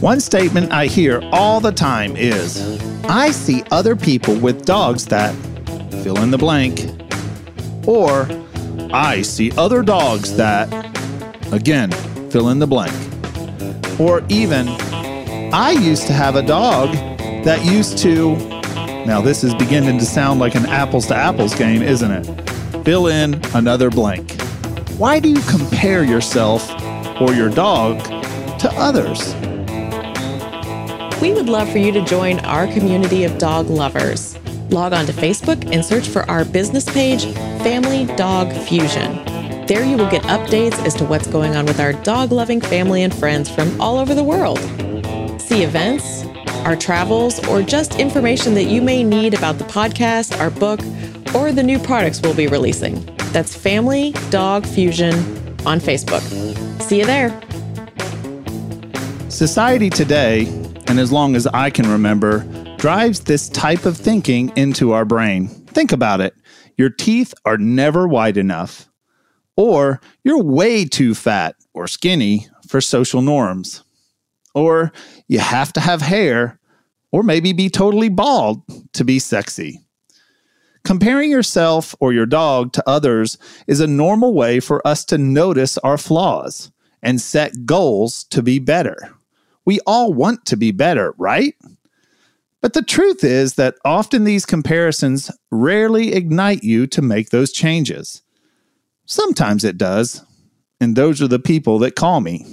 One statement I hear all the time is I see other people with dogs that fill in the blank. Or I see other dogs that, again, fill in the blank. Or even I used to have a dog that used to, now this is beginning to sound like an apples to apples game, isn't it? Fill in another blank. Why do you compare yourself or your dog to others? We would love for you to join our community of dog lovers. Log on to Facebook and search for our business page, Family Dog Fusion. There you will get updates as to what's going on with our dog loving family and friends from all over the world. See events, our travels, or just information that you may need about the podcast, our book, or the new products we'll be releasing. That's Family Dog Fusion on Facebook. See you there. Society today and as long as I can remember, drives this type of thinking into our brain. Think about it. Your teeth are never wide enough, or you're way too fat or skinny for social norms, or you have to have hair, or maybe be totally bald to be sexy. Comparing yourself or your dog to others is a normal way for us to notice our flaws and set goals to be better. We all want to be better, right? But the truth is that often these comparisons rarely ignite you to make those changes. Sometimes it does, and those are the people that call me.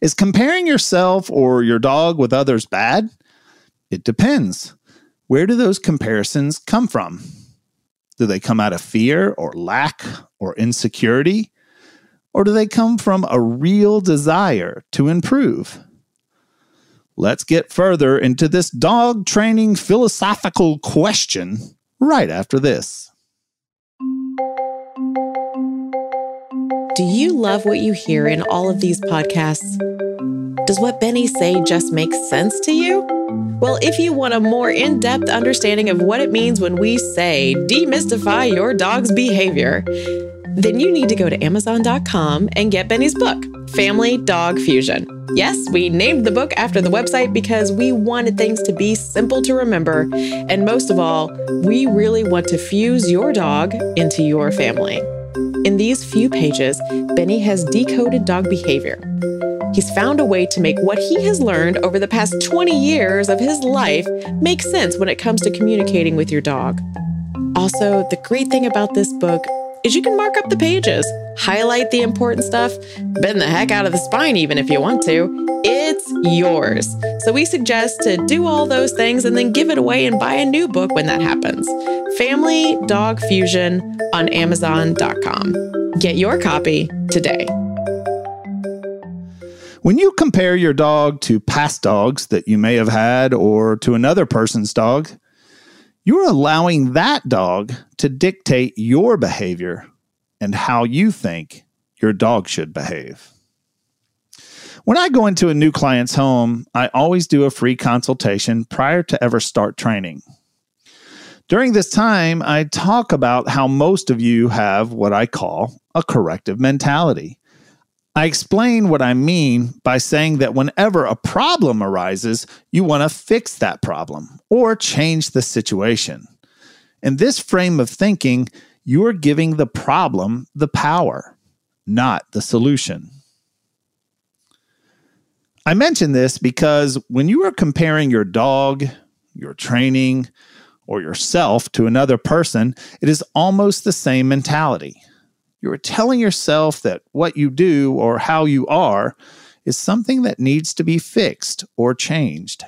Is comparing yourself or your dog with others bad? It depends. Where do those comparisons come from? Do they come out of fear or lack or insecurity? Or do they come from a real desire to improve? Let's get further into this dog training philosophical question right after this. Do you love what you hear in all of these podcasts? Does what Benny say just make sense to you? Well, if you want a more in depth understanding of what it means when we say demystify your dog's behavior, then you need to go to Amazon.com and get Benny's book, Family Dog Fusion. Yes, we named the book after the website because we wanted things to be simple to remember. And most of all, we really want to fuse your dog into your family. In these few pages, Benny has decoded dog behavior. He's found a way to make what he has learned over the past 20 years of his life make sense when it comes to communicating with your dog. Also, the great thing about this book is you can mark up the pages, highlight the important stuff, bend the heck out of the spine even if you want to. It's yours. So we suggest to do all those things and then give it away and buy a new book when that happens. Family Dog Fusion on Amazon.com. Get your copy today. When you compare your dog to past dogs that you may have had or to another person's dog, you're allowing that dog to dictate your behavior and how you think your dog should behave. When I go into a new client's home, I always do a free consultation prior to ever start training. During this time, I talk about how most of you have what I call a corrective mentality. I explain what I mean by saying that whenever a problem arises, you want to fix that problem or change the situation. In this frame of thinking, you are giving the problem the power, not the solution. I mention this because when you are comparing your dog, your training, or yourself to another person, it is almost the same mentality. You are telling yourself that what you do or how you are is something that needs to be fixed or changed.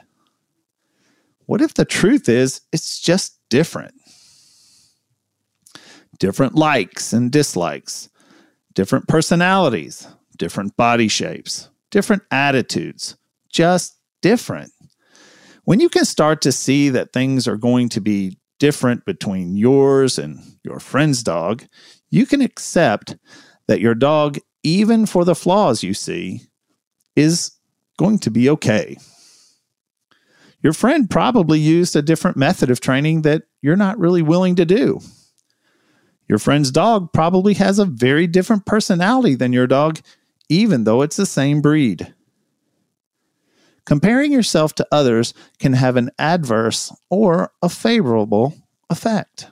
What if the truth is it's just different? Different likes and dislikes, different personalities, different body shapes, different attitudes, just different. When you can start to see that things are going to be different between yours and your friend's dog, you can accept that your dog, even for the flaws you see, is going to be okay. Your friend probably used a different method of training that you're not really willing to do. Your friend's dog probably has a very different personality than your dog, even though it's the same breed. Comparing yourself to others can have an adverse or a favorable effect.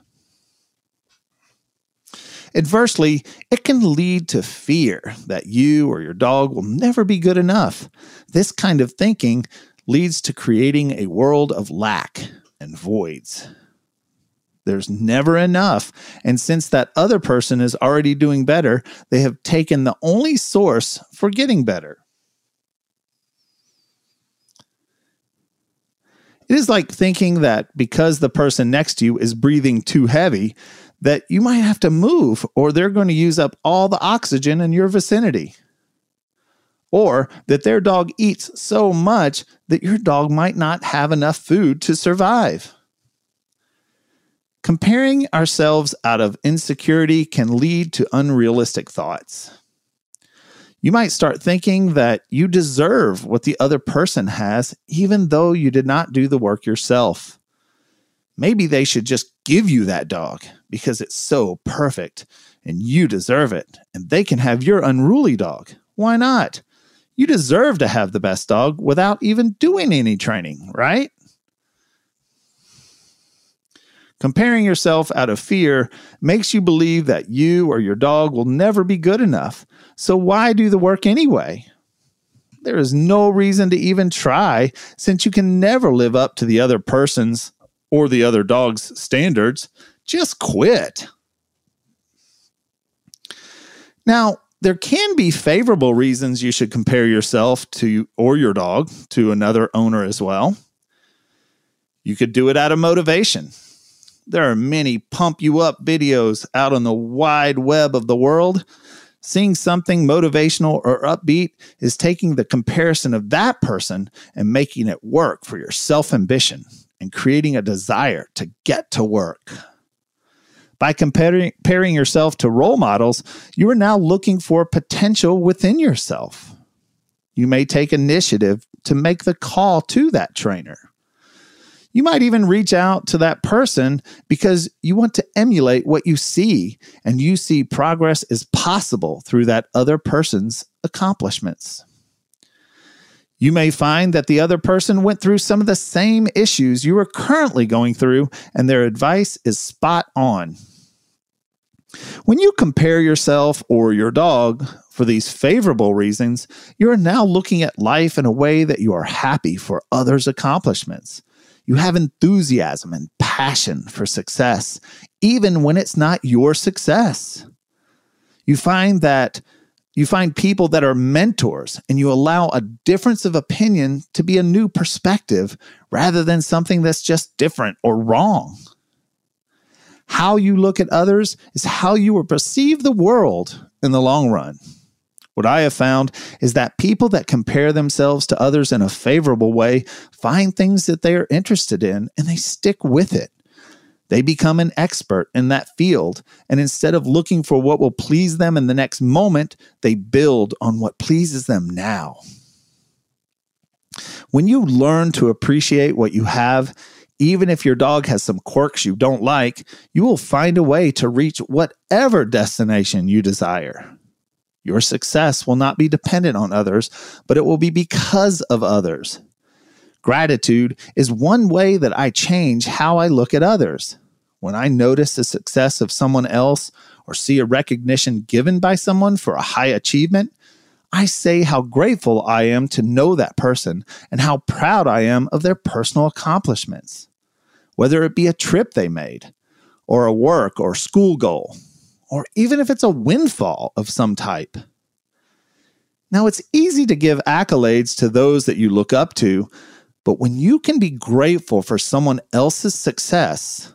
Adversely, it can lead to fear that you or your dog will never be good enough. This kind of thinking leads to creating a world of lack and voids. There's never enough. And since that other person is already doing better, they have taken the only source for getting better. It is like thinking that because the person next to you is breathing too heavy, that you might have to move or they're going to use up all the oxygen in your vicinity. Or that their dog eats so much that your dog might not have enough food to survive. Comparing ourselves out of insecurity can lead to unrealistic thoughts. You might start thinking that you deserve what the other person has, even though you did not do the work yourself. Maybe they should just give you that dog because it's so perfect and you deserve it, and they can have your unruly dog. Why not? You deserve to have the best dog without even doing any training, right? Comparing yourself out of fear makes you believe that you or your dog will never be good enough. So, why do the work anyway? There is no reason to even try since you can never live up to the other person's or the other dog's standards. Just quit. Now, there can be favorable reasons you should compare yourself to or your dog to another owner as well. You could do it out of motivation. There are many pump you up videos out on the wide web of the world. Seeing something motivational or upbeat is taking the comparison of that person and making it work for your self ambition and creating a desire to get to work. By comparing, yourself to role models, you are now looking for potential within yourself. You may take initiative to make the call to that trainer. You might even reach out to that person because you want to emulate what you see and you see progress is possible through that other person's accomplishments. You may find that the other person went through some of the same issues you are currently going through, and their advice is spot on. When you compare yourself or your dog for these favorable reasons, you are now looking at life in a way that you are happy for others' accomplishments. You have enthusiasm and passion for success, even when it's not your success. You find that you find people that are mentors and you allow a difference of opinion to be a new perspective rather than something that's just different or wrong. How you look at others is how you will perceive the world in the long run. What I have found is that people that compare themselves to others in a favorable way find things that they are interested in and they stick with it. They become an expert in that field, and instead of looking for what will please them in the next moment, they build on what pleases them now. When you learn to appreciate what you have, even if your dog has some quirks you don't like, you will find a way to reach whatever destination you desire. Your success will not be dependent on others, but it will be because of others. Gratitude is one way that I change how I look at others. When I notice the success of someone else or see a recognition given by someone for a high achievement, I say how grateful I am to know that person and how proud I am of their personal accomplishments. Whether it be a trip they made, or a work or school goal, or even if it's a windfall of some type. Now, it's easy to give accolades to those that you look up to, but when you can be grateful for someone else's success,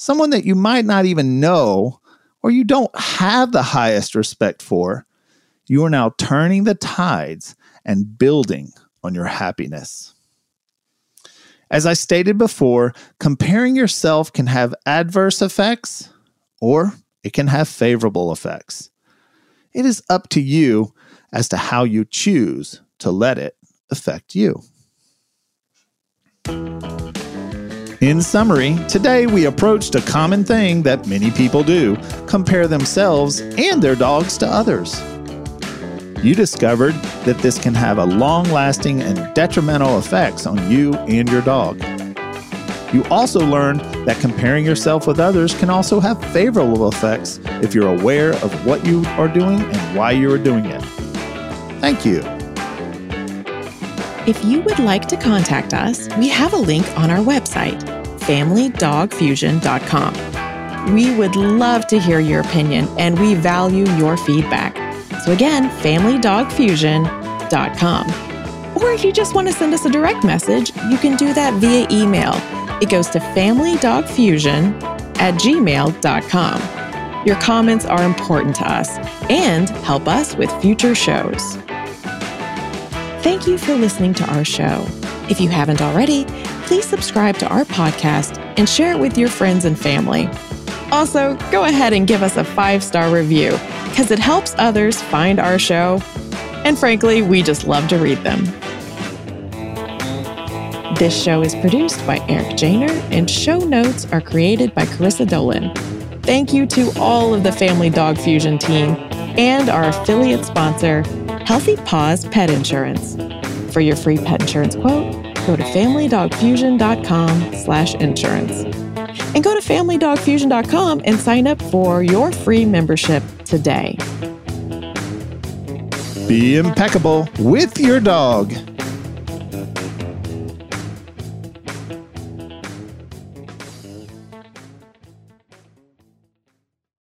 someone that you might not even know or you don't have the highest respect for, you are now turning the tides and building on your happiness. As I stated before, comparing yourself can have adverse effects or it can have favorable effects. It is up to you as to how you choose to let it affect you. In summary, today we approached a common thing that many people do compare themselves and their dogs to others. You discovered that this can have a long lasting and detrimental effects on you and your dog. You also learned that comparing yourself with others can also have favorable effects if you're aware of what you are doing and why you are doing it. Thank you. If you would like to contact us, we have a link on our website, familydogfusion.com. We would love to hear your opinion and we value your feedback. So, again, familydogfusion.com. Or if you just want to send us a direct message, you can do that via email. It goes to familydogfusion at gmail.com. Your comments are important to us and help us with future shows. Thank you for listening to our show. If you haven't already, please subscribe to our podcast and share it with your friends and family. Also, go ahead and give us a five star review because it helps others find our show. And frankly, we just love to read them. This show is produced by Eric Janer, and show notes are created by Carissa Dolan. Thank you to all of the Family Dog Fusion team and our affiliate sponsor, Healthy Paws Pet Insurance. For your free pet insurance quote, go to familydogfusion.com slash insurance. And go to familydogfusion.com and sign up for your free membership today. Be impeccable with your dog.